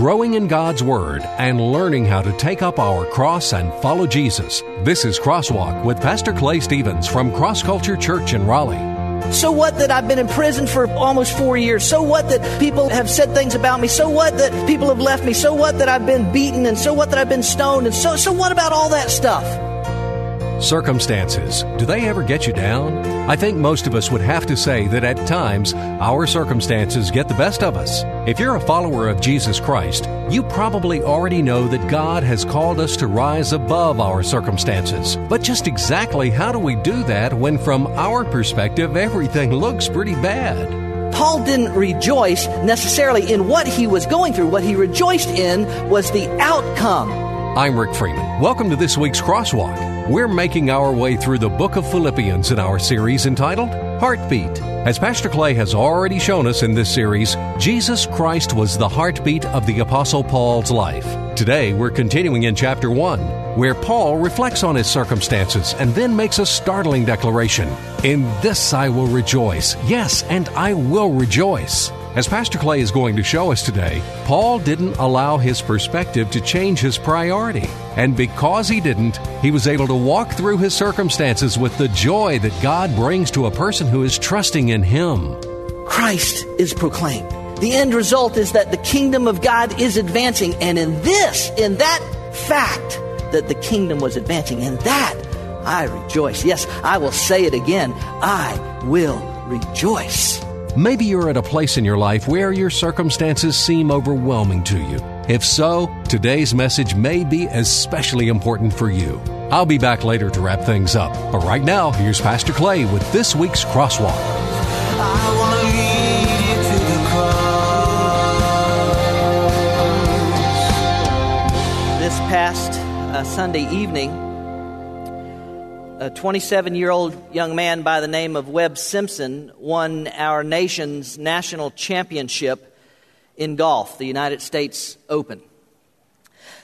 growing in God's Word and learning how to take up our cross and follow Jesus. This is Crosswalk with Pastor Clay Stevens from Cross Culture Church in Raleigh. So what that I've been in prison for almost four years? So what that people have said things about me? So what that people have left me? So what that I've been beaten? And so what that I've been stoned? And so, so what about all that stuff? Circumstances, do they ever get you down? I think most of us would have to say that at times our circumstances get the best of us. If you're a follower of Jesus Christ, you probably already know that God has called us to rise above our circumstances. But just exactly how do we do that when, from our perspective, everything looks pretty bad? Paul didn't rejoice necessarily in what he was going through. What he rejoiced in was the outcome. I'm Rick Freeman. Welcome to this week's Crosswalk. We're making our way through the book of Philippians in our series entitled Heartbeat. As Pastor Clay has already shown us in this series, Jesus Christ was the heartbeat of the Apostle Paul's life. Today, we're continuing in chapter 1, where Paul reflects on his circumstances and then makes a startling declaration In this I will rejoice. Yes, and I will rejoice. As Pastor Clay is going to show us today, Paul didn't allow his perspective to change his priority. And because he didn't, he was able to walk through his circumstances with the joy that God brings to a person who is trusting in him. Christ is proclaimed. The end result is that the kingdom of God is advancing. And in this, in that fact, that the kingdom was advancing, in that I rejoice. Yes, I will say it again. I will rejoice. Maybe you're at a place in your life where your circumstances seem overwhelming to you. If so, today's message may be especially important for you. I'll be back later to wrap things up. But right now, here's Pastor Clay with this week's Crosswalk. This past uh, Sunday evening, a 27 year old young man by the name of Webb Simpson won our nation's national championship in golf, the United States Open.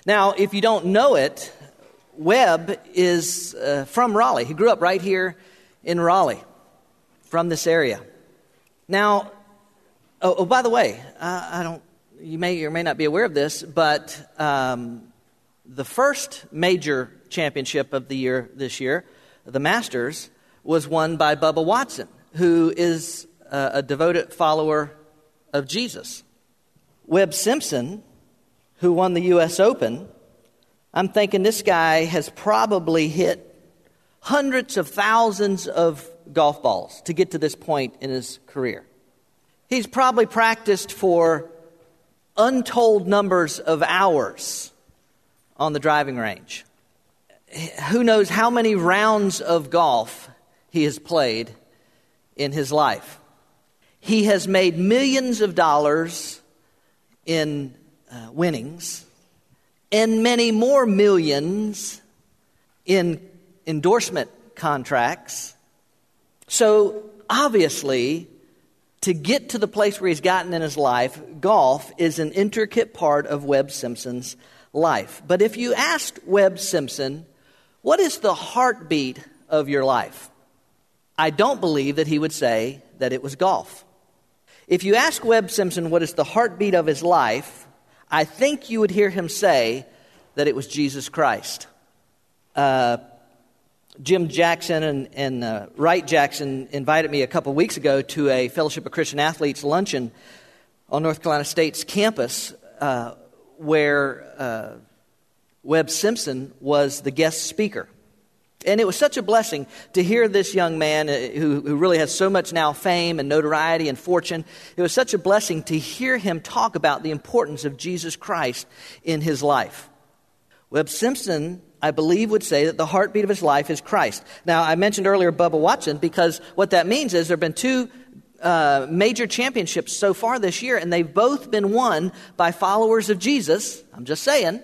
Now, if you don't know it, Webb is uh, from Raleigh. He grew up right here in Raleigh, from this area. Now, oh, oh by the way, uh, I don't, you may or may not be aware of this, but um, the first major championship of the year this year the Masters, was won by Bubba Watson, who is a, a devoted follower of Jesus. Webb Simpson, who won the U.S. Open, I'm thinking this guy has probably hit hundreds of thousands of golf balls to get to this point in his career. He's probably practiced for untold numbers of hours on the driving range who knows how many rounds of golf he has played in his life. He has made millions of dollars in uh, winnings and many more millions in endorsement contracts. So, obviously, to get to the place where he's gotten in his life, golf is an intricate part of Webb Simpson's life. But if you asked Webb Simpson, what is the heartbeat of your life? I don't believe that he would say that it was golf. If you ask Webb Simpson what is the heartbeat of his life, I think you would hear him say that it was Jesus Christ. Uh, Jim Jackson and, and uh, Wright Jackson invited me a couple weeks ago to a Fellowship of Christian Athletes luncheon on North Carolina State's campus uh, where uh, Webb Simpson was the guest speaker. And it was such a blessing to hear this young man uh, who, who really has so much now fame and notoriety and fortune. It was such a blessing to hear him talk about the importance of Jesus Christ in his life. Webb Simpson, I believe, would say that the heartbeat of his life is Christ. Now, I mentioned earlier Bubba Watson because what that means is there have been two uh, major championships so far this year, and they've both been won by followers of Jesus. I'm just saying.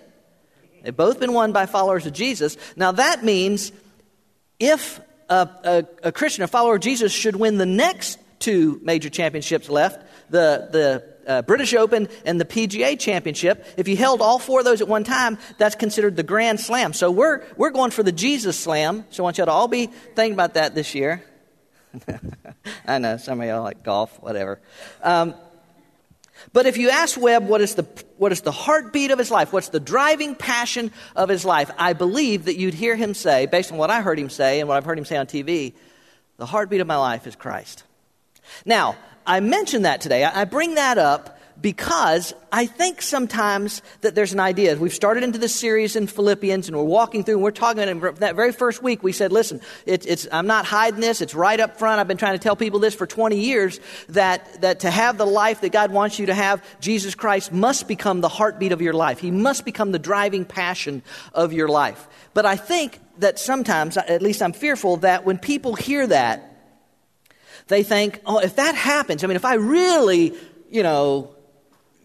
They've both been won by followers of Jesus. Now, that means if a, a, a Christian, a follower of Jesus, should win the next two major championships left, the, the uh, British Open and the PGA Championship, if you held all four of those at one time, that's considered the Grand Slam. So we're, we're going for the Jesus Slam. So I want y'all to all be thinking about that this year. I know, some of y'all like golf, whatever. Um, But if you ask Webb what is, the, what is the heartbeat of his life, what's the driving passion of his life, I believe that you'd hear him say, based on what I heard him say and what I've heard him say on TV, the heartbeat of my life is Christ. Now, I mention that today. I bring that up because I think sometimes that there's an idea. We've started into this series in Philippians and we're walking through and we're talking, about and that very first week we said, listen, it, it's, I'm not hiding this. It's right up front. I've been trying to tell people this for 20 years that, that to have the life that God wants you to have, Jesus Christ must become the heartbeat of your life. He must become the driving passion of your life. But I think that sometimes, at least I'm fearful, that when people hear that, they think, oh, if that happens, I mean, if I really, you know,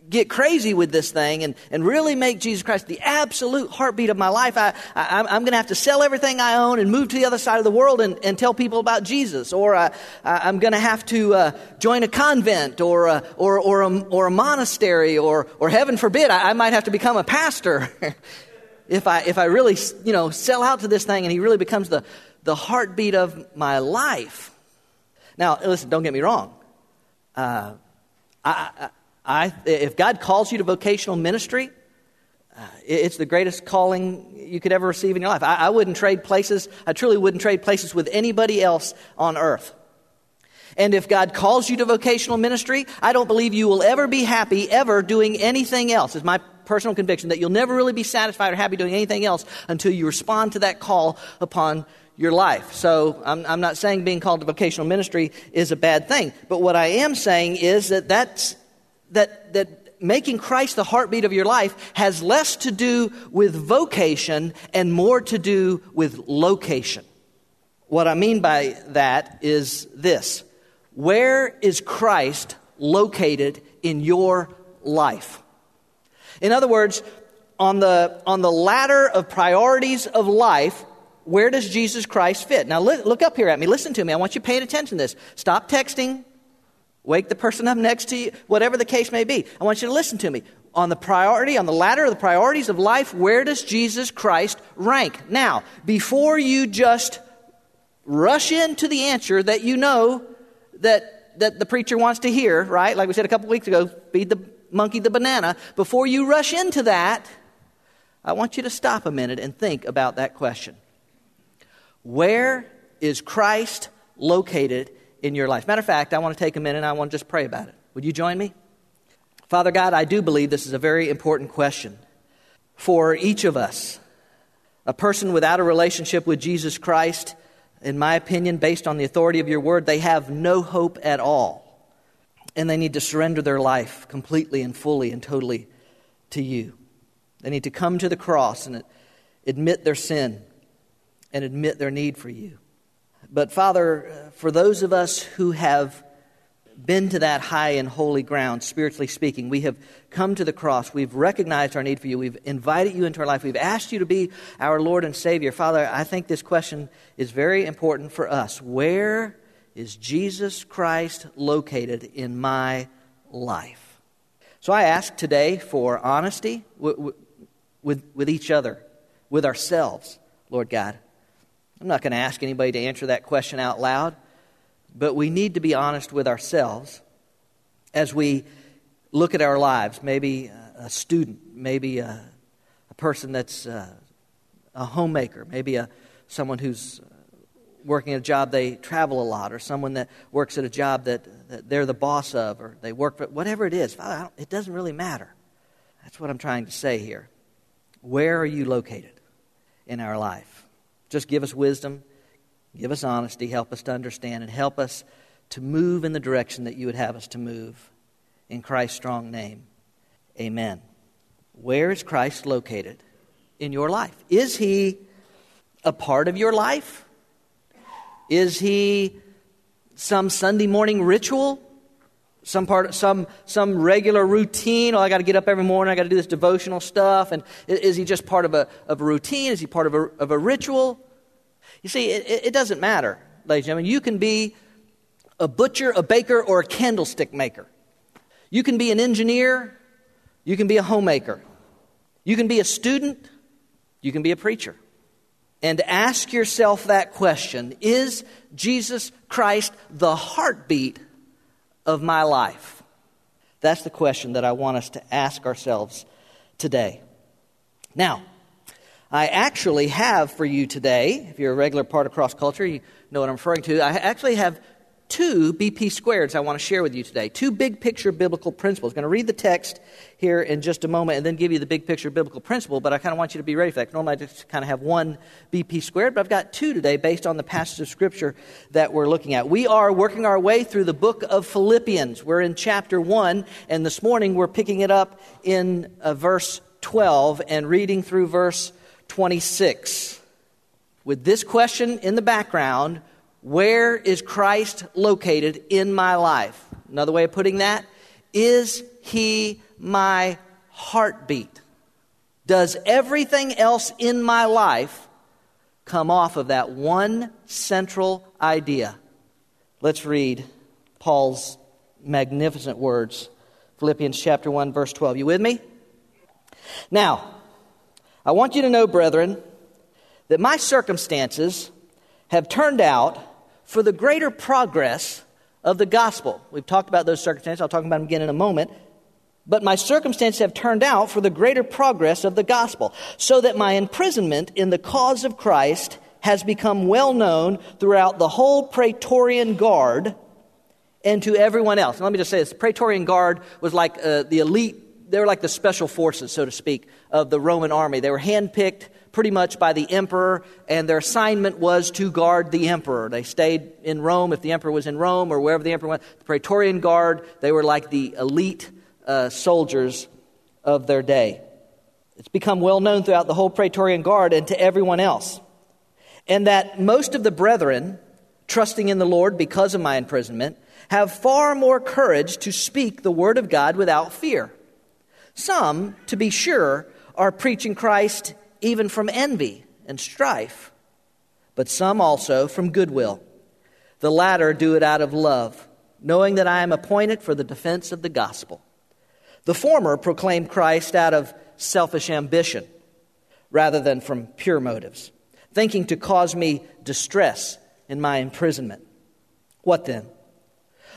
get crazy with this thing and, and really make Jesus Christ the absolute heartbeat of my life, I, I, am going to have to sell everything I own and move to the other side of the world and, and tell people about Jesus. Or uh, I'm going to have to uh, join a convent or, uh, or, or, a, or a monastery or, or heaven forbid, I, I might have to become a pastor. if I, if I really, you know, sell out to this thing and he really becomes the, the heartbeat of my life. Now, listen, don't get me wrong. Uh, I, I, if God calls you to vocational ministry, uh, it's the greatest calling you could ever receive in your life. I, I wouldn't trade places, I truly wouldn't trade places with anybody else on earth. And if God calls you to vocational ministry, I don't believe you will ever be happy ever doing anything else. It's my personal conviction that you'll never really be satisfied or happy doing anything else until you respond to that call upon your life. So I'm, I'm, not saying being called to vocational ministry is a bad thing, but what I am saying is that that's that, that making Christ the heartbeat of your life has less to do with vocation and more to do with location. What I mean by that is this Where is Christ located in your life? In other words, on the, on the ladder of priorities of life, where does Jesus Christ fit? Now, look up here at me. Listen to me. I want you paying attention to this. Stop texting. Wake the person up next to you, whatever the case may be. I want you to listen to me. On the priority, on the ladder of the priorities of life, where does Jesus Christ rank? Now, before you just rush into the answer that you know that, that the preacher wants to hear, right? Like we said a couple weeks ago, feed the monkey the banana. Before you rush into that, I want you to stop a minute and think about that question. Where is Christ located in your life. Matter of fact, I want to take a minute and I want to just pray about it. Would you join me? Father God, I do believe this is a very important question for each of us. A person without a relationship with Jesus Christ, in my opinion, based on the authority of your word, they have no hope at all. And they need to surrender their life completely and fully and totally to you. They need to come to the cross and admit their sin and admit their need for you. But Father, for those of us who have been to that high and holy ground, spiritually speaking, we have come to the cross. We've recognized our need for you. We've invited you into our life. We've asked you to be our Lord and Savior. Father, I think this question is very important for us. Where is Jesus Christ located in my life? So I ask today for honesty with, with, with each other, with ourselves, Lord God. I'm not going to ask anybody to answer that question out loud, but we need to be honest with ourselves as we look at our lives. Maybe a student, maybe a, a person that's a, uh, a homemaker, maybe a, someone who's working at a job they travel a lot, or someone that works at a job that, that they're the boss of, or they work for whatever it is. Father, it doesn't really matter. That's what I'm trying to say here. Where are you located in our life? Just give us wisdom, give us honesty, help us to understand, and help us to move in the direction that you would have us to move. In Christ's strong name, amen. Where is Christ located in your life? Is he a part of your life? Is he some Sunday morning ritual? Some part, some, some regular routine. Oh, I got to get up every morning. I got to do this devotional stuff. And is he just part of a, of a routine? Is he part of a, of a ritual? You see, it, it doesn't matter, ladies and gentlemen. You can be a butcher, a baker, or a candlestick maker. You can be an engineer. You can be a homemaker. You can be a student. You can be a preacher. And ask yourself that question Is Jesus Christ the heartbeat of my life. That's the question that I want us to ask ourselves today. Now, I actually have for you today, if you're a regular part of cross culture, you know what I'm referring to. I actually have two BP squareds I want to share with you today. Two big picture biblical principles. I'm going to read the text here in just a moment and then give you the big picture biblical principle, but I kind of want you to be ready for that. Normally I just kind of have one BP squared, but I've got two today based on the passage of Scripture that we're looking at. We are working our way through the book of Philippians. We're in chapter 1, and this morning we're picking it up in uh, verse 12 and reading through verse 26. With this question in the background, where is Christ located in my life? Another way of putting that, is he my heartbeat? Does everything else in my life come off of that one central idea? Let's read Paul's magnificent words. Philippians chapter 1 verse 12. You with me? Now, I want you to know, brethren, that my circumstances have turned out for the greater progress of the gospel. We've talked about those circumstances. I'll talk about them again in a moment. But my circumstances have turned out for the greater progress of the gospel, so that my imprisonment in the cause of Christ has become well known throughout the whole Praetorian Guard and to everyone else. And let me just say this the Praetorian Guard was like uh, the elite, they were like the special forces, so to speak, of the Roman army. They were handpicked pretty much by the emperor, and their assignment was to guard the emperor. They stayed in Rome if the emperor was in Rome or wherever the emperor went. The Praetorian Guard, they were like the elite uh, soldiers of their day. It's become well known throughout the whole Praetorian Guard and to everyone else. And that most of the brethren, trusting in the Lord because of my imprisonment, have far more courage to speak the word of God without fear. Some, to be sure, are preaching Christ even from envy and strife, but some also from goodwill. The latter do it out of love, knowing that I am appointed for the defense of the gospel. The former proclaim Christ out of selfish ambition rather than from pure motives, thinking to cause me distress in my imprisonment. What then?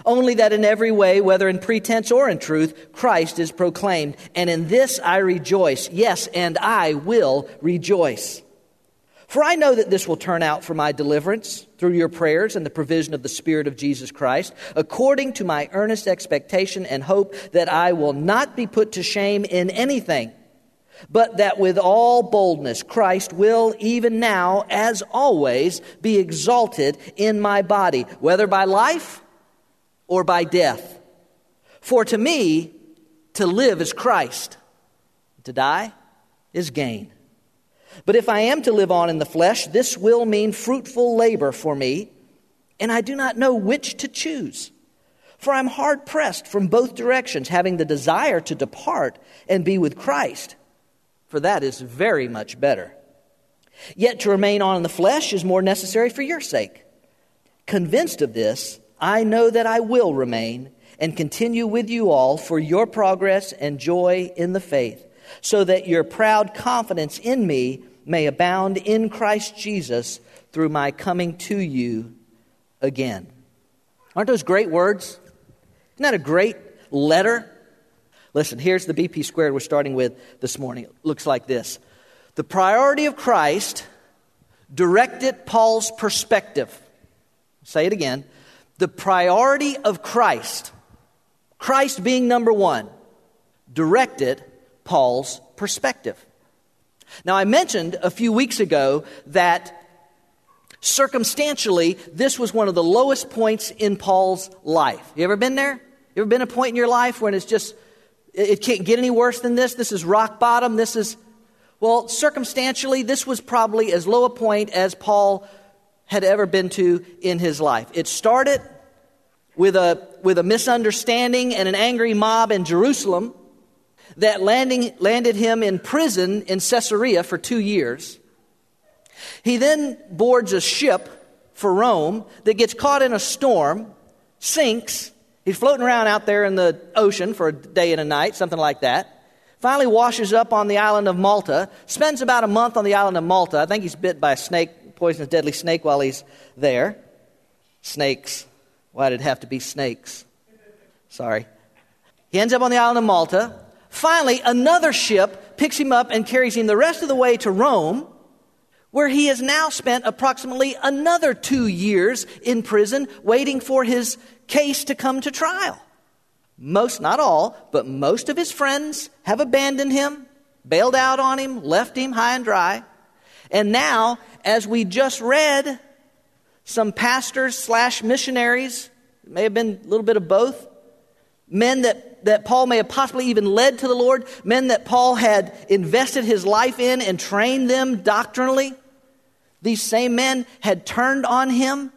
Only that in every way, whether in pretense or in truth, Christ is proclaimed. And in this I rejoice. Yes, and I will rejoice. For I know that this will turn out for my deliverance through your prayers and the provision of the Spirit of Jesus Christ, according to my earnest expectation and hope that I will not be put to shame in anything, but that with all boldness Christ will, even now, as always, be exalted in my body, whether by life or by death. For to me, to live is Christ, to die is gain. But if I am to live on in the flesh, this will mean fruitful labor for me, and I do not know which to choose. For I'm hard pressed from both directions, having the desire to depart and be with Christ, for that is very much better. Yet to remain on in the flesh is more necessary for your sake. Convinced of this, I know that I will remain and continue with you all for your progress and joy in the faith, so that your proud confidence in me may abound in Christ Jesus through my coming to you again. Aren't those great words? Isn't that a great letter? Listen, here's the BP squared we're starting with this morning. It looks like this The priority of Christ directed Paul's perspective. Say it again the priority of Christ, Christ being number one, directed Paul's perspective. Now, I mentioned a few weeks ago that circumstantially, this was one of the lowest points in Paul's life. You ever been there? You ever been a point in your life when it's just, it can't get any worse than this? This is rock bottom. This is, well, circumstantially, this was probably as low a point as Paul had ever been to in his life. It started with a, with a misunderstanding and an angry mob in Jerusalem that landing, landed him in prison in Caesarea for two years. He then boards a ship for Rome that gets caught in a storm, sinks. He's floating around out there in the ocean for a day and a night, something like that. Finally, washes up on the island of Malta, spends about a month on the island of Malta. I think he's bit by a snake poisonous, deadly snake while he's there. Snakes. Why did it have to be snakes? Sorry. He ends up on the island of Malta. Finally, another ship picks him up and carries him the rest of the way to Rome, where he has now spent approximately another two years in prison waiting for his case to come to trial. Most, not all, but most of his friends have abandoned him, bailed out on him, left him high and dry. And now, as we just read, some pastors slash missionaries, may have been a little bit of both, men that, that Paul may have possibly even led to the Lord, men that Paul had invested his life in and trained them doctrinally. These same men had turned on him.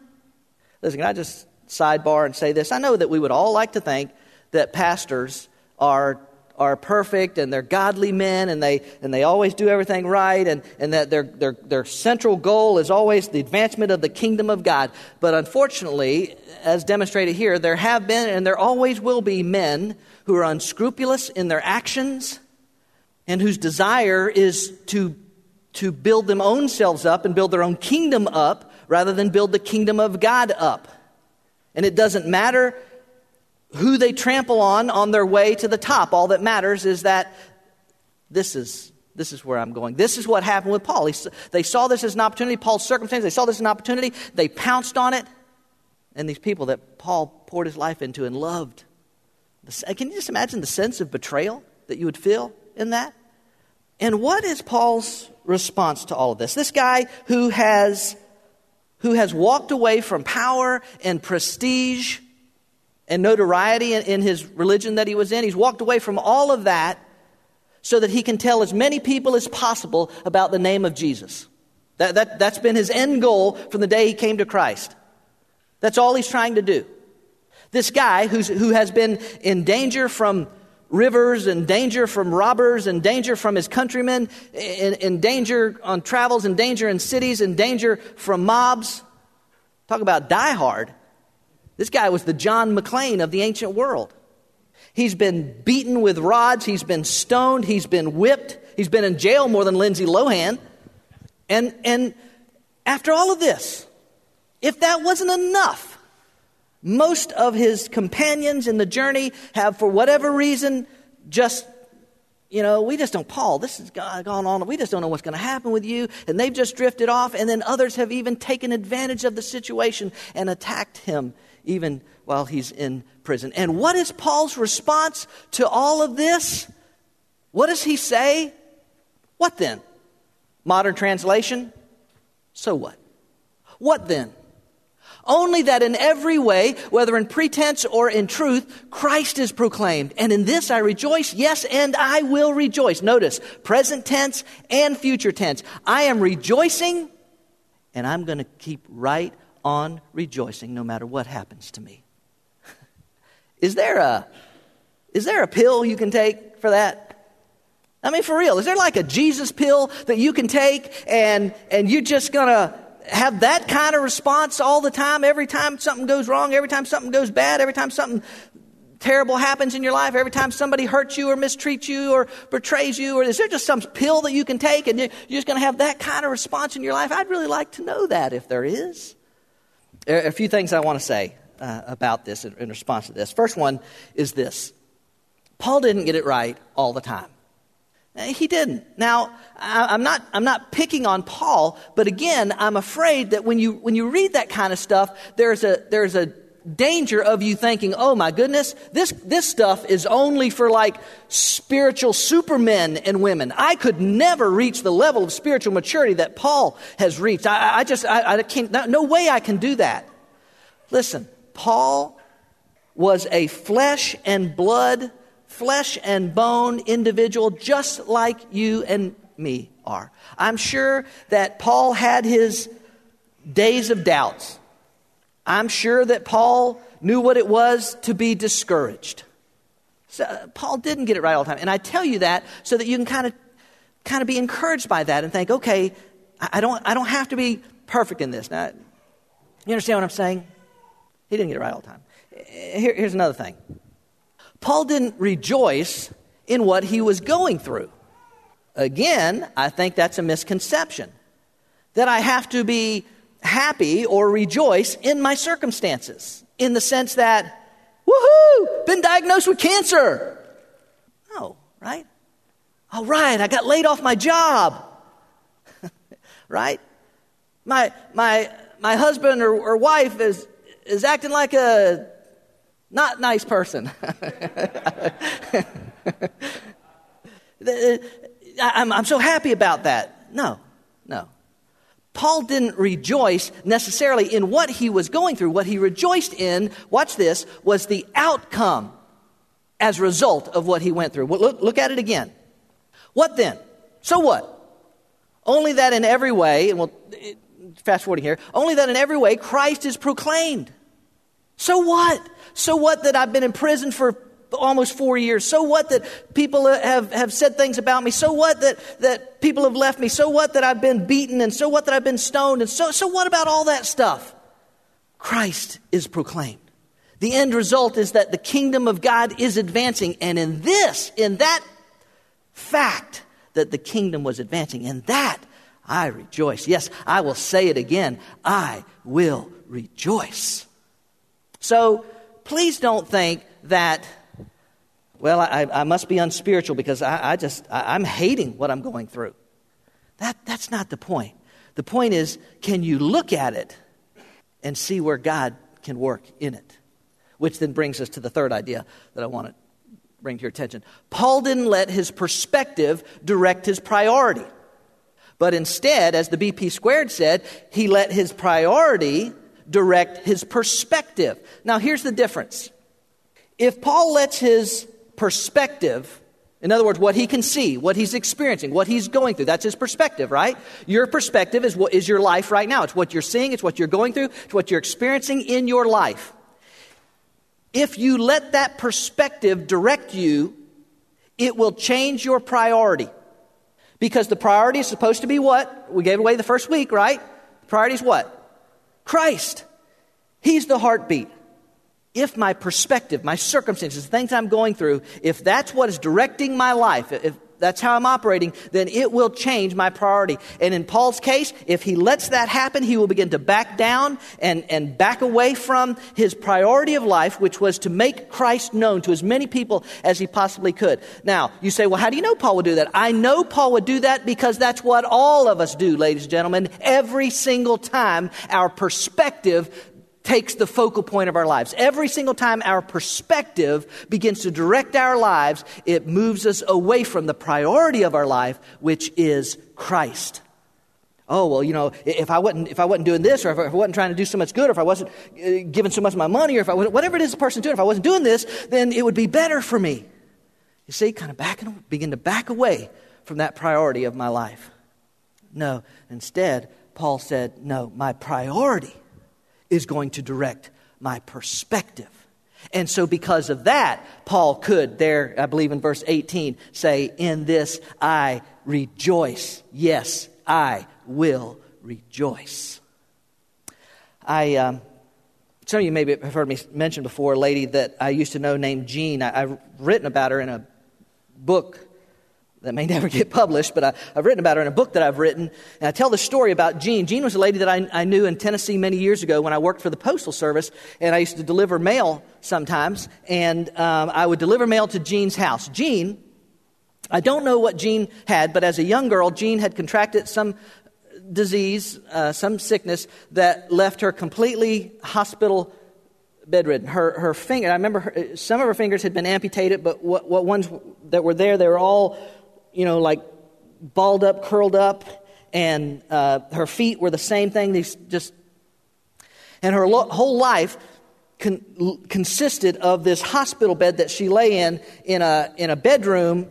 Listen, can I just sidebar and say this? I know that we would all like to think that pastors are are perfect and they're godly men and they, and they always do everything right and, and that their, their, their central goal is always the advancement of the kingdom of God. But unfortunately, as demonstrated here, there have been and there always will be men who are unscrupulous in their actions and whose desire is to, to build them own selves up and build their own kingdom up rather than build the kingdom of God up. And it doesn't matter who they trample on on their way to the top. All that matters is that this is, this is where I'm going. This is what happened with Paul. He, they saw this as an opportunity, Paul's circumstance, they saw this as an opportunity, they pounced on it. And these people that Paul poured his life into and loved. Can you just imagine the sense of betrayal that you would feel in that? And what is Paul's response to all of this? This guy who has, who has walked away from power and prestige and notoriety in, in his religion that he was in. He's walked away from all of that so that he can tell as many people as possible about the name of Jesus. That, that, that's been his end goal from the day he came to Christ. That's all he's trying to do. This guy who's, who has been in danger from rivers and danger from robbers and danger from his countrymen, in, in danger on travels, in danger in cities, in danger from mobs. Talk about die hard. This guy was the John McClane of the ancient world. He's been beaten with rods, he's been stoned, he's been whipped, he's been in jail more than Lindsay Lohan. And, and after all of this, if that wasn't enough, most of his companions in the journey have, for whatever reason, just you know, we just don't, Paul, this has gone on. We just don't know what's going to happen with you. And they've just drifted off. And then others have even taken advantage of the situation and attacked him even while he's in prison. And what is Paul's response to all of this? What does he say? What then? Modern translation? So what? What then? Only that in every way, whether in pretense or in truth, Christ is proclaimed. And in this I rejoice, yes, and I will rejoice. Notice, present tense and future tense. I am rejoicing, and I'm going to keep right on rejoicing no matter what happens to me. is, there a, is there a pill you can take for that? I mean, for real, is there like a Jesus pill that you can take and, and you're just going to have that kind of response all the time, every time something goes wrong, every time something goes bad, every time something terrible happens in your life, every time somebody hurts you or mistreats you or betrays you, or is there just some pill that you can take and you're just going to have that kind of response in your life? I'd really like to know that if there is. A few things I want to say uh, about this in, in response to this. First one is this Paul didn't get it right all the time. Eh, he didn't. Now, I'm not, I'm not picking on Paul, but again, I'm afraid that when you, when you read that kind of stuff, there's a, there's a danger of you thinking, oh my goodness, this, this stuff is only for like spiritual supermen and women. I could never reach the level of spiritual maturity that Paul has reached. I, I just, I, I can't, no way I can do that. Listen, Paul was a flesh and blood flesh and bone individual just like you and me are. I'm sure that Paul had his days of doubts. I'm sure that Paul knew what it was to be discouraged. So, uh, Paul didn't get it right all the time. And I tell you that so that you can kind of kind of be encouraged by that and think, okay, I don't, I don't have to be perfect in this. Now, you understand what I'm saying? He didn't get it right all the time. Here, here's another thing. Paul didn't rejoice in what he was going through. Again, I think that's a misconception. That I have to be happy or rejoice in my circumstances, in the sense that, woo, Woohoo! Been diagnosed with cancer. No, right? All right, I got laid off my job. right? My, my, my husband or, or wife is, is acting like a not nice person. Uh, I'm, I'm so happy about that. No. Paul didn't rejoice necessarily in what he was going through. What he rejoiced in, watch this, was the outcome as a result of what he went through. Look, look at it again. What then? So what? Only that in every way, and we'll fast forwarding here, only that in every way Christ is proclaimed. So what? So what that I've been in prison for almost four years? So what that people have, have said things about me? So what that, that people have left me? So what that I've been beaten? And so what that I've been stoned? And so, so what about all that stuff? Christ is proclaimed. The end result is that the kingdom of God is advancing. And in this, in that fact that the kingdom was advancing, in that I rejoice. Yes, I will say it again. I will rejoice. So please don't think that, well, I, I must be unspiritual because I, I just, I, I'm hating what I'm going through. That, that's not the point. The point is, can you look at it and see where God can work in it? Which then brings us to the third idea that I want to bring to your attention. Paul didn't let his perspective direct his priority. But instead, as the BP squared said, he let his priority direct his perspective. Now, here's the difference. If Paul lets his perspective, in other words, what he can see, what he's experiencing, what he's going through, that's his perspective, right? Your perspective is what is your life right now. It's what you're seeing, it's what you're going through, it's what you're experiencing in your life. If you let that perspective direct you, it will change your priority. Because the priority is supposed to be what? We gave away the first week, right? The priority is what? Christ. He's the heartbeat. If my perspective, my circumstances, the things I'm going through, if that's what is directing my life, if that's how I'm operating, then it will change my priority. And in Paul's case, if he lets that happen, he will begin to back down and, and back away from his priority of life, which was to make Christ known to as many people as he possibly could. Now, you say, well, how do you know Paul would do that? I know Paul would do that because that's what all of us do, ladies and gentlemen. Every single time our perspective takes the focal point of our lives. Every single time our perspective begins to direct our lives, it moves us away from the priority of our life, which is Christ. Oh, well, you know, if I wasn't, if I wasn't doing this, or if I wasn't trying to do so much good, or if I wasn't uh, giving so much of my money, or if I wasn't, whatever it is the person's doing, if I wasn't doing this, then it would be better for me. You see, kind of back, begin to back away from that priority of my life. No, instead, Paul said, no, my priority is going to direct my perspective. And so, because of that, Paul could, there, I believe in verse 18, say, In this I rejoice. Yes, I will rejoice. I, um, some of you maybe have heard me mention before a lady that I used to know named Jean. I, I've written about her in a book that may never get published, but I, have written about her in a book that I've written. And I tell the story about Jean. Jean was a lady that I, I, knew in Tennessee many years ago when I worked for the Postal Service, and I used to deliver mail sometimes, and um, I would deliver mail to Jean's house. Jean, I don't know what Jean had, but as a young girl, Jean had contracted some disease, uh, some sickness that left her completely hospital bedridden. Her, her finger, I remember her, some of her fingers had been amputated, but what, what ones that were there, they were all you know, like balled up, curled up, and uh, her feet were the same thing. These just, and her lo- whole life con- consisted of this hospital bed that she lay in in a in a bedroom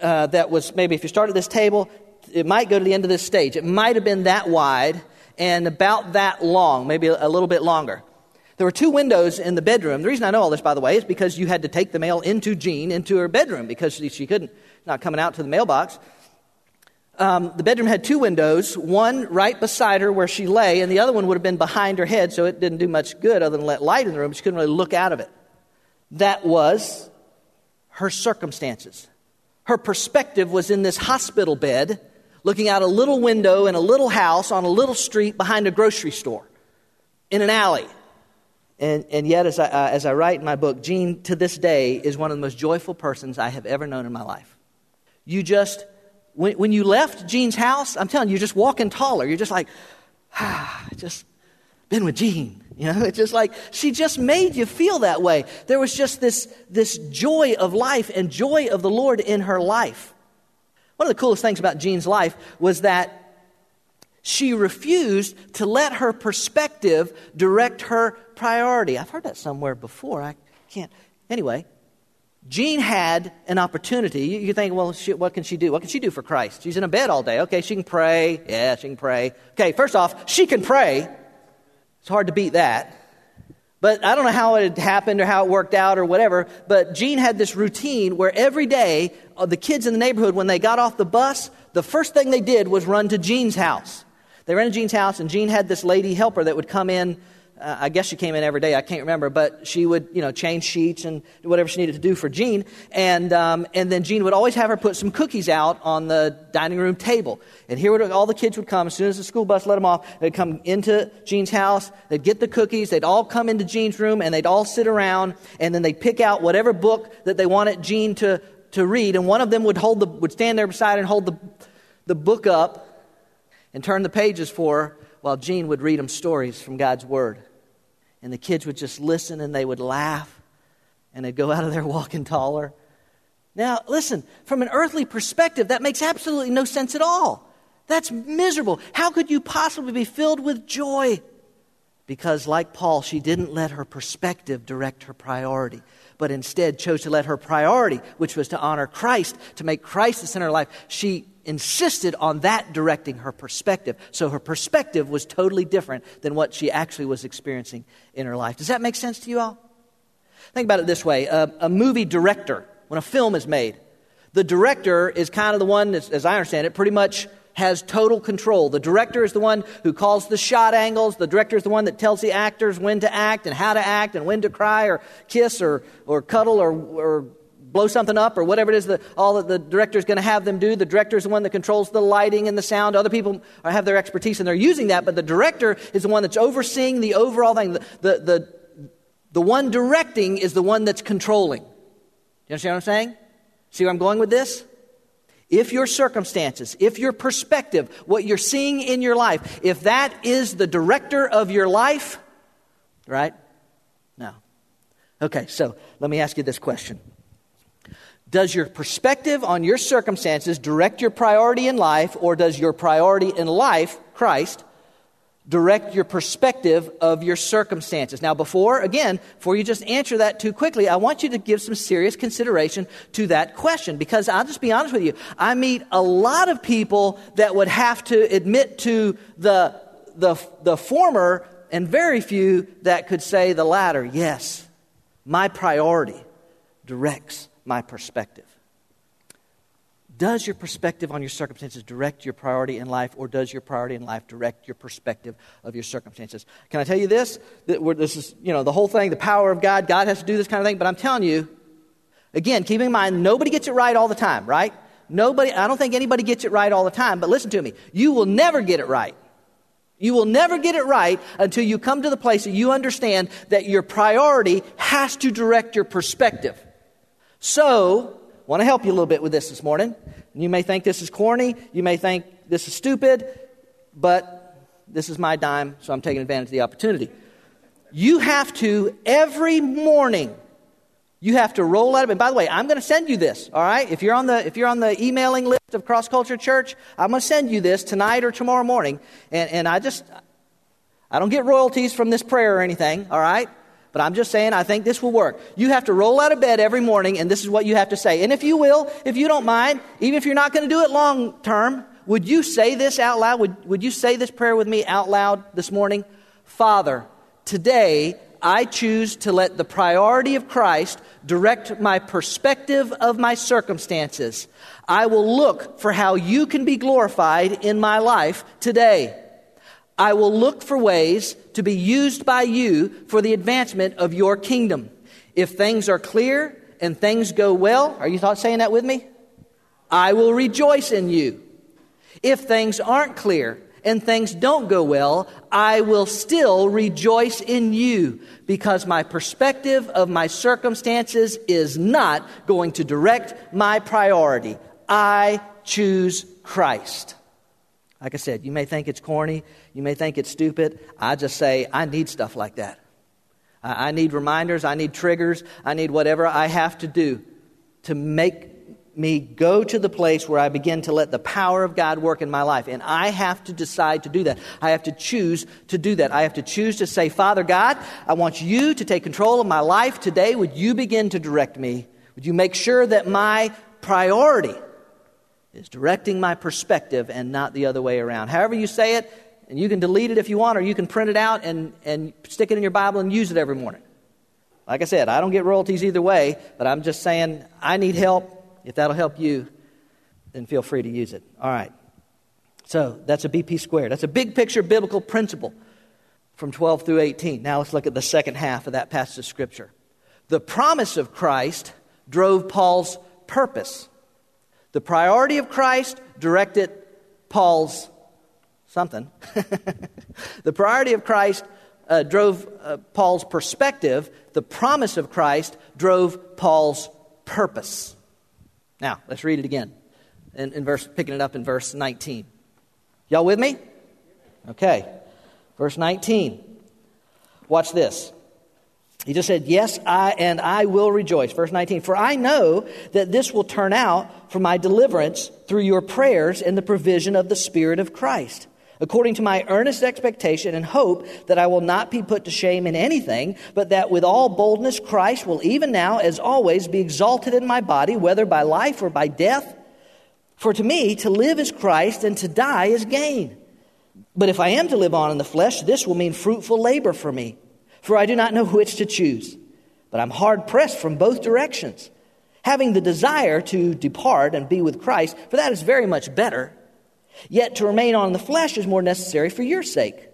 uh, that was maybe if you start at this table, it might go to the end of this stage. It might have been that wide and about that long, maybe a little bit longer. There were two windows in the bedroom. The reason I know all this, by the way, is because you had to take the mail into Jean, into her bedroom, because she, she couldn't not coming out to the mailbox. Um, the bedroom had two windows, one right beside her where she lay, and the other one would have been behind her head, so it didn't do much good other than let light in the room. She couldn't really look out of it. That was her circumstances. Her perspective was in this hospital bed, looking out a little window in a little house on a little street behind a grocery store, in an alley, And, and yet, as I, uh, as I write in my book, Jean, to this day, is one of the most joyful persons I have ever known in my life. You just, when, when you left Jean's house, I'm telling you, you're just walking taller. You're just like, ah, just been with Jean. You know, it's just like she just made you feel that way. There was just this, this joy of life and joy of the Lord in her life. One of the coolest things about Jean's life was that she refused to let her perspective direct her priority. I've heard that somewhere before. I can't. Anyway, Jean had an opportunity. You, you think, well, she, what can she do? What can she do for Christ? She's in a bed all day. Okay, she can pray. Yeah, she can pray. Okay, first off, she can pray. It's hard to beat that. But I don't know how it happened or how it worked out or whatever. But Jean had this routine where every day, uh, the kids in the neighborhood, when they got off the bus, the first thing they did was run to Jean's house. They ran to Jean's house, and Jean had this lady helper that would come in. Uh, I guess she came in every day. I can't remember, but she would, you know, change sheets and do whatever she needed to do for Jean. And um, and then Jean would always have her put some cookies out on the dining room table. And here would, all the kids would come as soon as the school bus let them off. They'd come into Jean's house. They'd get the cookies. They'd all come into Jean's room, and they'd all sit around. And then they'd pick out whatever book that they wanted Jean to to read. And one of them would hold the would stand there beside and hold the the book up and turn the pages for her while Jean would read them stories from God's Word. And the kids would just listen and they would laugh and they'd go out of there walking taller. Now, listen, from an earthly perspective, that makes absolutely no sense at all. That's miserable. How could you possibly be filled with joy? Because, like Paul, she didn't let her perspective direct her priority, but instead chose to let her priority, which was to honor Christ, to make Christ the center of life, she insisted on that directing her perspective. So her perspective was totally different than what she actually was experiencing in her life. Does that make sense to you all? Think about it this way uh, a movie director, when a film is made, the director is kind of the one, as I understand it, pretty much has total control. The director is the one who calls the shot angles. The director is the one that tells the actors when to act and how to act and when to cry or kiss or, or cuddle or, or blow something up or whatever it is that all that the director is going to have them do. The director is the one that controls the lighting and the sound. Other people have their expertise and they're using that, but the director is the one that's overseeing the overall thing. The, the, the, the one directing is the one that's controlling. You understand what I'm saying? See where I'm going with this? If your circumstances, if your perspective, what you're seeing in your life, if that is the director of your life, right? No. Okay, so let me ask you this question. Does your perspective on your circumstances direct your priority in life, or does your priority in life, Christ, direct your perspective of your circumstances? Now, before, again, before you just answer that too quickly, I want you to give some serious consideration to that question because I'll just be honest with you. I meet a lot of people that would have to admit to the, the, the former, and very few that could say the latter. Yes, my priority directs my perspective. Does your perspective on your circumstances direct your priority in life, or does your priority in life direct your perspective of your circumstances? Can I tell you this? This is, you know, the whole thing, the power of God. God has to do this kind of thing, but I'm telling you, again, keeping in mind, nobody gets it right all the time, right? Nobody, I don't think anybody gets it right all the time, but listen to me. You will never get it right. You will never get it right until you come to the place that you understand that your priority has to direct your perspective. So, want to help you a little bit with this this morning. You may think this is corny, you may think this is stupid, but this is my dime, so I'm taking advantage of the opportunity. You have to, every morning, you have to roll out of bed. By the way, I'm going to send you this, all right? If you're on the, if you're on the emailing list of Cross Culture Church, I'm going to send you this tonight or tomorrow morning. And, and I just, I don't get royalties from this prayer or anything, all right? But I'm just saying, I think this will work. You have to roll out of bed every morning, and this is what you have to say. And if you will, if you don't mind, even if you're not going to do it long term, would you say this out loud? Would, would you say this prayer with me out loud this morning? Father, today I choose to let the priority of Christ direct my perspective of my circumstances. I will look for how you can be glorified in my life today. I will look for ways to be used by you for the advancement of your kingdom. If things are clear and things go well, are you saying that with me? I will rejoice in you. If things aren't clear and things don't go well, I will still rejoice in you because my perspective of my circumstances is not going to direct my priority. I choose Christ. Like I said, you may think it's corny, you may think it's stupid. I just say, I need stuff like that. I need reminders, I need triggers, I need whatever I have to do to make me go to the place where I begin to let the power of God work in my life. And I have to decide to do that. I have to choose to do that. I have to choose to say, Father God, I want you to take control of my life today. Would you begin to direct me? Would you make sure that my priority is directing my perspective and not the other way around. However, you say it, and you can delete it if you want, or you can print it out and, and stick it in your Bible and use it every morning. Like I said, I don't get royalties either way, but I'm just saying I need help. If that'll help you, then feel free to use it. All right. So that's a BP squared. That's a big picture biblical principle from 12 through 18. Now let's look at the second half of that passage of Scripture. The promise of Christ drove Paul's purpose. The priority of Christ directed Paul's something. the priority of Christ uh, drove uh, Paul's perspective. The promise of Christ drove Paul's purpose. Now, let's read it again. In, in verse, picking it up in verse 19. Y'all with me? Okay. Verse 19. Watch this. He just said, Yes, I and I will rejoice. Verse 19, for I know that this will turn out for my deliverance through your prayers and the provision of the Spirit of Christ, according to my earnest expectation and hope that I will not be put to shame in anything, but that with all boldness Christ will even now, as always, be exalted in my body, whether by life or by death. For to me, to live is Christ, and to die is gain. But if I am to live on in the flesh, this will mean fruitful labor for me. For I do not know which to choose, but I'm hard pressed from both directions, having the desire to depart and be with Christ, for that is very much better. Yet to remain on the flesh is more necessary for your sake.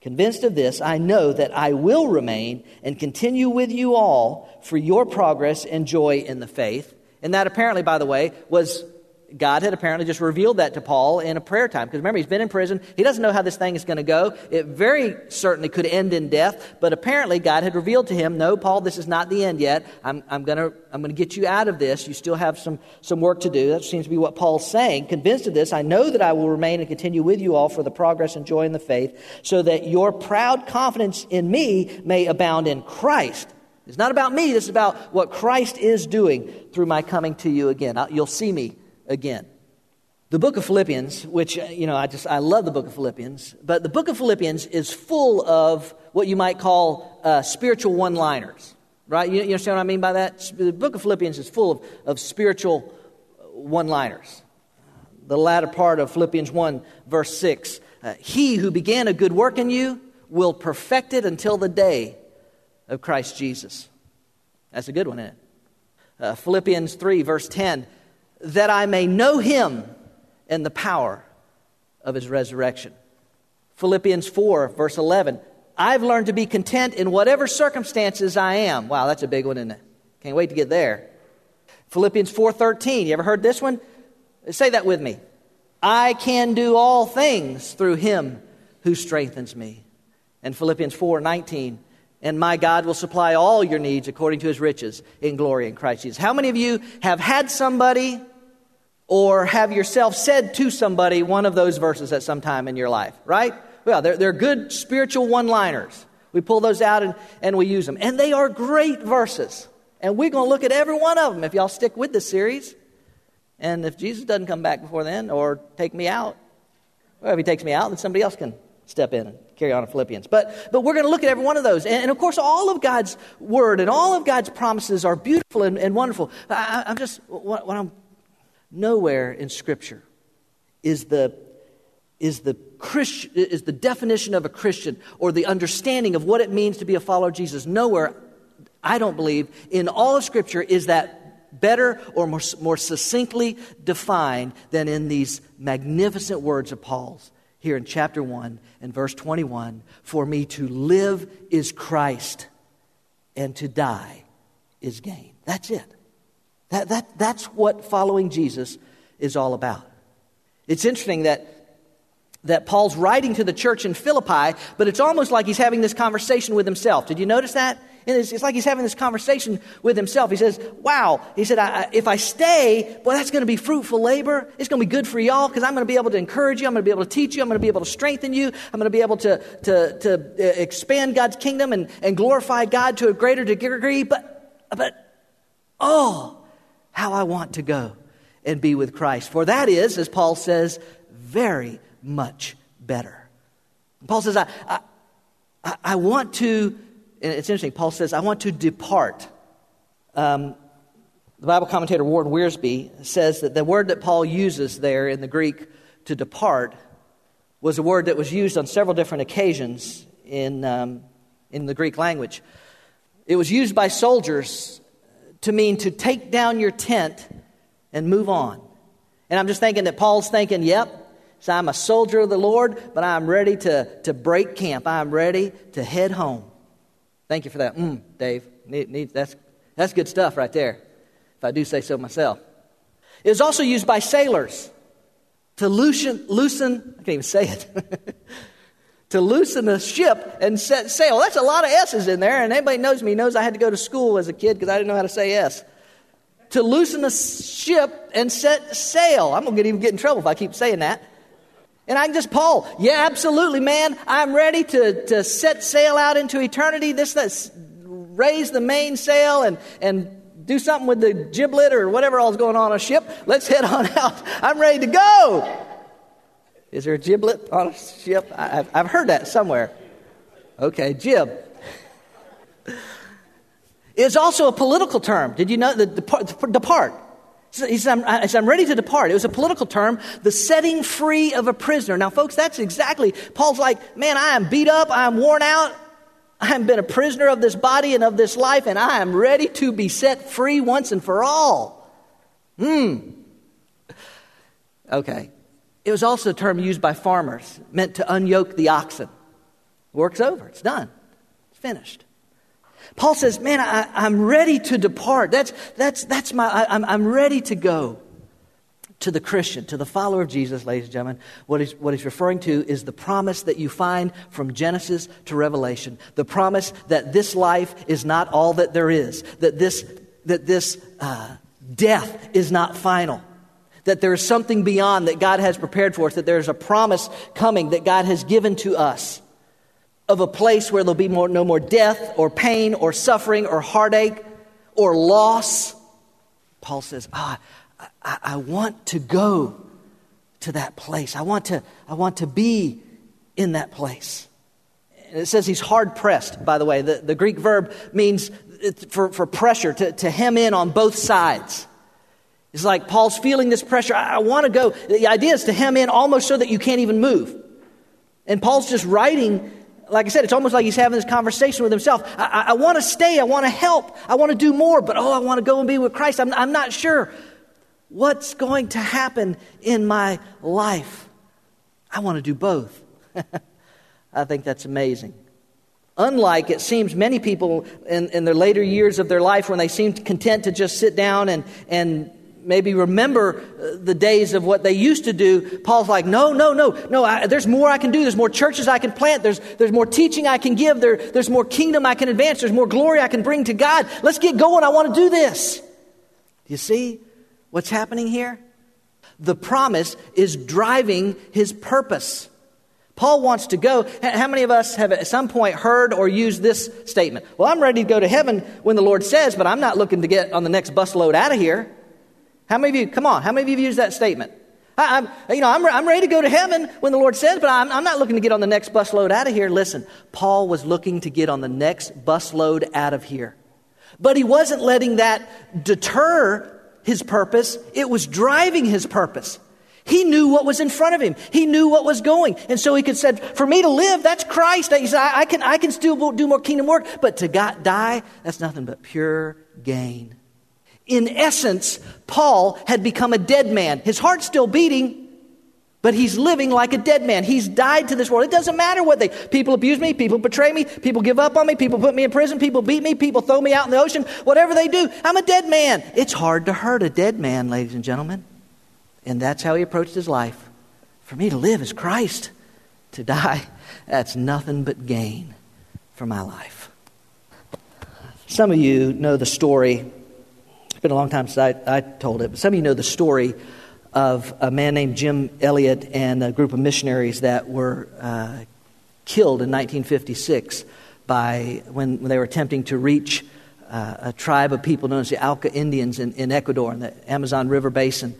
Convinced of this, I know that I will remain and continue with you all for your progress and joy in the faith. And that apparently, by the way, was God had apparently just revealed that to Paul in a prayer time. Because remember, he's been in prison. He doesn't know how this thing is going to go. It very certainly could end in death. But apparently, God had revealed to him, no, Paul, this is not the end yet. I'm, I'm going to I'm to get you out of this. You still have some, some work to do. That seems to be what Paul's saying. Convinced of this, I know that I will remain and continue with you all for the progress and joy in the faith, so that your proud confidence in me may abound in Christ. It's not about me. This is about what Christ is doing through my coming to you again. You'll see me again. The book of Philippians, which, uh, you know, I just, I love the book of Philippians, but the book of Philippians is full of what you might call uh, spiritual one liners, right? You, you, understand what I mean by that? The book of Philippians is full of, of spiritual one liners. The latter part of Philippians 1, verse 6 uh, He who began a good work in you will perfect it until the day of Christ Jesus. That's a good one, isn't it? Uh, Philippians 3, verse 10 that I may know him and the power of his resurrection. Philippians 4, verse 11. I've learned to be content in whatever circumstances I am. Wow, that's a big one, isn't it? Can't wait to get there. Philippians 4:13. You ever heard this one? Say that with me. I can do all things through him who strengthens me. And Philippians 4:19 and my God will supply all your needs according to his riches in glory in Christ Jesus. How many of you have had somebody or have yourself said to somebody one of those verses at some time in your life, right? Well, they're, they're good spiritual one liners. We pull those out and, and we use them. And they are great verses. And we're going to look at every one of them if y'all stick with this series. And if Jesus doesn't come back before then or take me out, well, if he takes me out, then somebody else can step in and carry on in Philippians. But, but we're going to look at every one of those. And, and, of course, all of God's word and all of God's promises are beautiful and, and wonderful. I, am just, what, what I'm, nowhere in Scripture is the, is, the Christ, is the definition of a Christian or the understanding of what it means to be a follower of Jesus. Nowhere, I don't believe, in all of Scripture is that better or more, more succinctly defined than in these magnificent words of Paul's here in chapter 1 and verse 21 For me to live is Christ, and to die is gain. That's it. That, that, that's what following Jesus is all about. It's interesting that that Paul's writing to the church in Philippi, but it's almost like he's having this conversation with himself. Did you notice that? It's, it's like he's having this conversation with himself. He says, Wow, he said, I, I, if I stay, boy, that's going to be fruitful labor. It's going to be good for y'all because I'm going to be able to encourage you. I'm going to be able to teach you. I'm going to be able to strengthen you. I'm going to be able to, to, to uh, expand God's kingdom and, and glorify God to a greater degree. But, but, oh, how I want to go and be with Christ. For that is, as Paul says, very much better. Paul says, I, I, I want to, and it's interesting, Paul says, I want to depart. Um, the Bible commentator Warren Wiersbe says that the word that Paul uses there in the Greek to depart was a word that was used on several different occasions in, um, in the Greek language. It was used by soldiers to mean to take down your tent and move on. And I'm just thinking that Paul's thinking, yep, so I'm a soldier of the Lord, but I'm ready to, to break camp. I'm ready to head home. Thank you for that. Mm, Dave. Need, need, that's, that's good stuff right there, if I do say so myself. It was also used by sailors to loosen, loosen I can't even say it, to loosen a ship and set sail. That's a lot of S's in there, and anybody knows me knows I had to go to school as a kid because I didn't know how to say S. To loosen a ship and set sail. I'm going to even get in trouble if I keep saying that. And I can just, Paul, yeah, absolutely, man. I'm ready to, to set sail out into eternity. This, this, raise the mainsail and, and do something with the giblet or whatever all's going on a ship. Let's head on out. I'm ready to go. Is there a giblet on a ship? I, I've, I've heard that somewhere. Okay, jib. It's also a political term. Did you know? The depart. depart. He said, I'm, ready to depart. It was a political term, the setting free of a prisoner. Now, folks, that's exactly, Paul's like, man, I am beat up, I am worn out, I have been a prisoner of this body and of this life, and I am ready to be set free once and for all. Hmm. Okay. It was also a term used by farmers, meant to unyoke the oxen. Work's over, it's done, it's finished. Paul says, Man, I, am ready to depart. That's, that's, that's my, I, I'm, I'm ready to go. To the Christian, to the follower of Jesus, ladies and gentlemen, what he's, what he's referring to is the promise that you find from Genesis to Revelation. The promise that this life is not all that there is, that this, that this uh, death is not final that there is something beyond that God has prepared for us, that there's a promise coming that God has given to us of a place where there'll be more, no more death or pain or suffering or heartache or loss. Paul says, ah, I, I want to go to that place. I want to, I want to be in that place. And it says he's hard pressed, by the way. The, the Greek verb means for, for pressure, to, to hem in on both sides. It's like Paul's feeling this pressure. I, I want to go. The idea is to hem in almost so that you can't even move. And Paul's just writing like I said, it's almost like he's having this conversation with himself. I, I, I want to stay. I want to help. I want to do more, but oh, I want to go and be with Christ. I'm, I'm not sure what's going to happen in my life. I want to do both. I think that's amazing. Unlike, it seems, many people in, in their later years of their life when they seem content to just sit down and, and maybe remember uh, the days of what they used to do, Paul's like, no, no, no, no, I, there's more I can do. There's more churches I can plant. There's, there's more teaching I can give. There, there's more kingdom I can advance. There's more glory I can bring to God. Let's get going. I want to do this. You see what's happening here? The promise is driving his purpose. Paul wants to go. How many of us have at some point heard or used this statement? Well, I'm ready to go to heaven when the Lord says, but I'm not looking to get on the next busload out of here. How many of you, come on, how many of you have used that statement? I, am you know, I'm, I'm ready to go to heaven when the Lord says, but I'm, I'm not looking to get on the next busload out of here. Listen, Paul was looking to get on the next busload out of here. But he wasn't letting that deter his purpose, it was driving his purpose. He knew what was in front of him. He knew what was going. And so he could said, for me to live, that's Christ. He said, I, I, can, I can still do more kingdom work, but to God, die, that's nothing but pure gain. In essence, Paul had become a dead man. His heart's still beating, but he's living like a dead man. He's died to this world. It doesn't matter what they people abuse me, people betray me, people give up on me, people put me in prison, people beat me, people throw me out in the ocean, whatever they do. I'm a dead man. It's hard to hurt a dead man, ladies and gentlemen. And that's how he approached his life. For me to live is Christ. To die, that's nothing but gain for my life. Some of you know the story. It's been a long time since I, I told it, but some of you know the story of a man named Jim Elliot and a group of missionaries that were uh, killed in 1956 by when, when they were attempting to reach uh, a tribe of people known as the Auca Indians in, in Ecuador in the Amazon River Basin.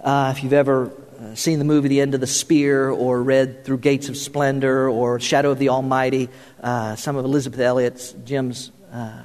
Uh, if you've ever uh, seen the movie The End of the Spear or read Through Gates of Splendor or Shadow of the Almighty, uh, some of Elizabeth Elliot's, Jim's uh,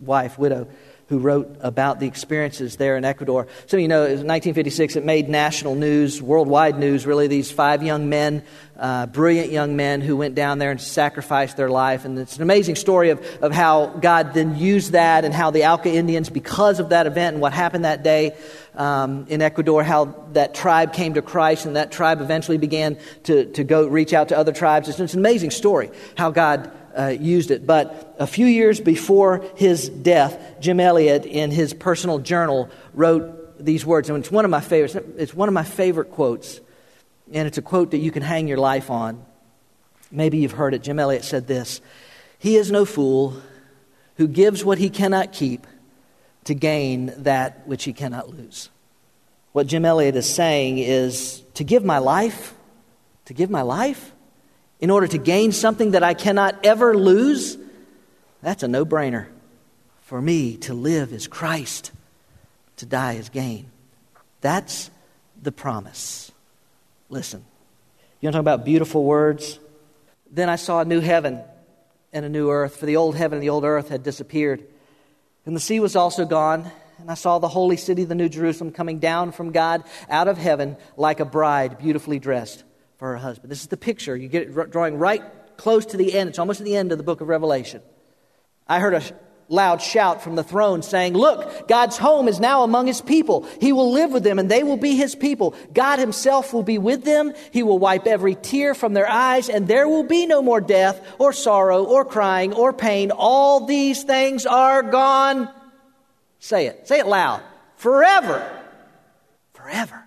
wife, widow, who wrote about the experiences there in Ecuador. Of you know, was 1956, it made national news, worldwide news, really. These five young men, uh, brilliant young men who went down there and sacrificed their life. And it's an amazing story of, of how God then used that and how the Auca Indians, because of that event and what happened that day um, in Ecuador, how that tribe came to Christ and that tribe eventually began to, to go reach out to other tribes. It's, it's an amazing story how God uh, used it. But a few years before his death, Jim Elliot, in his personal journal, wrote these words. And it's one of my favorites. It's one of my favorite quotes. And it's a quote that you can hang your life on. Maybe you've heard it. Jim Elliot said this He is no fool who gives what he cannot keep to gain that which he cannot lose. What Jim Elliot is saying is to give my life, to give my life, in order to gain something that I cannot ever lose, that's a no brainer. For me, to live is Christ, to die is gain. That's the promise. Listen, you want to talk about beautiful words? Then I saw a new heaven and a new earth, for the old heaven and the old earth had disappeared. And the sea was also gone. And I saw the holy city, the New Jerusalem, coming down from God out of heaven like a bride beautifully dressed for her husband. This is the picture. You get it drawing right close to the end. It's almost at the end of the book of Revelation. I heard a loud shout from the throne saying, Look, God's home is now among his people. He will live with them and they will be his people. God himself will be with them. He will wipe every tear from their eyes and there will be no more death or sorrow or crying or pain. All these things are gone. Say it. Say it loud. Forever. Forever.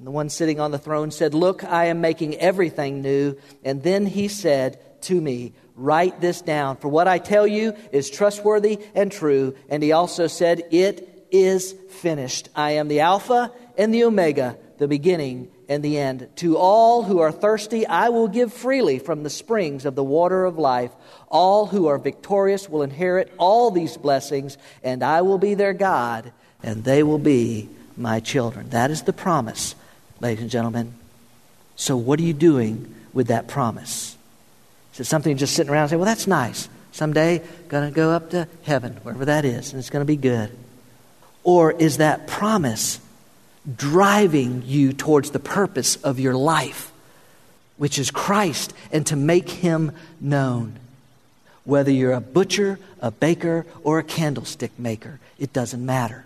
And the one sitting on the throne said, Look, I am making everything new. And then he said to me, Write this down, for what I tell you is trustworthy and true. And he also said, It is finished. I am the Alpha and the Omega, the beginning and the end. To all who are thirsty, I will give freely from the springs of the water of life. All who are victorious will inherit all these blessings, and I will be their God, and they will be my children. That is the promise ladies and gentlemen. So, what are you doing with that promise? Is it something just sitting around and say, well, that's nice. Someday, going to go up to heaven, wherever that is, and it's going to be good? Or is that promise driving you towards the purpose of your life, which is Christ, and to make him known? Whether you're a butcher, a baker, or a candlestick maker, it doesn't matter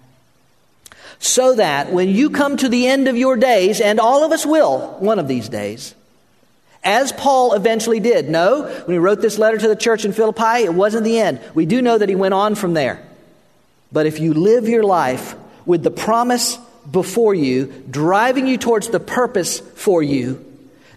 so that when you come to the end of your days, and all of us will one of these days, as Paul eventually did. No, when he wrote this letter to the church in Philippi, it wasn't the end. We do know that he went on from there. But if you live your life with the promise before you, driving you towards the purpose for you,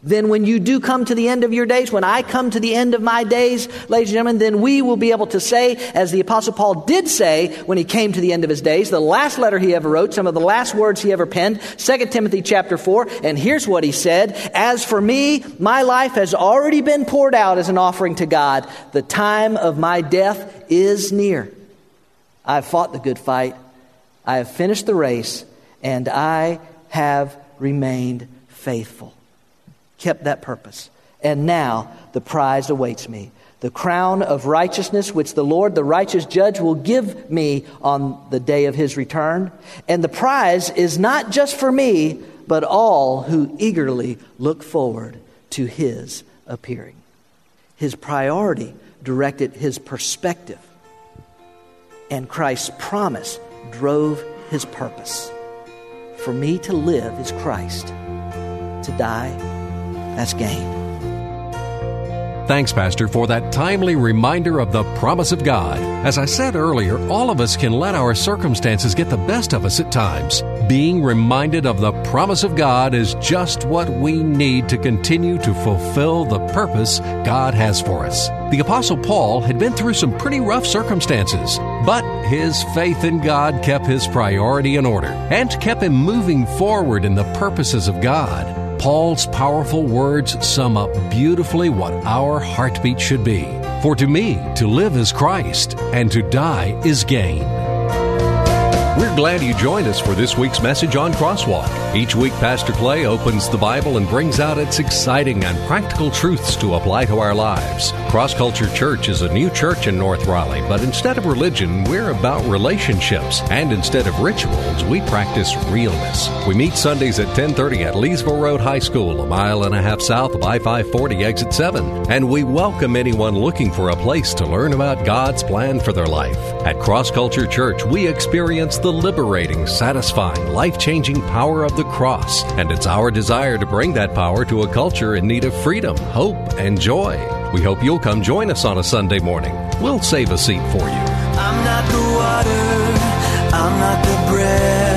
then when you do come to the end of your days, when I come to the end of my days, ladies and gentlemen, then we will be able to say, as the Apostle Paul did say when he came to the end of his days, the last letter he ever wrote, some of the last words he ever penned, 2 Timothy chapter 4, and here's what he said As for me, my life has already been poured out as an offering to God. The time of my death is near. I have fought the good fight, I have finished the race, and I have remained faithful kept that purpose. And now the prize awaits me the crown of righteousness which the Lord, the righteous judge, will give me on the day of his return. And the prize is not just for me, but all who eagerly look forward to his appearing. His priority directed his perspective, and Christ's promise drove his purpose. For me to live is Christ, to die that's gain. Thanks, Pastor, for that timely reminder of the promise of God. As I said earlier, all of us can let our circumstances get the best of us at times. Being reminded of the promise of God is just what we need to continue to fulfill the purpose God has for us. The Apostle Paul had been through some pretty rough circumstances, but his faith in God kept his priority in order and kept him moving forward in the purposes of God. Paul's powerful words sum up beautifully what our heartbeat should be. For to me, to live is Christ, and to die is gain. We're glad you joined us for this week's message on Crosswalk. Each week, Pastor Clay opens the Bible and brings out its exciting and practical truths to apply to our lives. Cross Culture Church is a new church in North Raleigh, but instead of religion, we're about relationships, and instead of rituals, we practice realness. We meet Sundays at 10:30 at Leesville Road High School, a mile and a half south of I-540 exit 7, and we welcome anyone looking for a place to learn about God's plan for their life. At Cross Culture Church, we experience the liberating, satisfying, life changing power of the cross, and it's our desire to bring that power to a culture in need of freedom, hope, and joy. We hope you'll come join us on a Sunday morning. We'll save a seat for you. I'm not the water, I'm not the bread,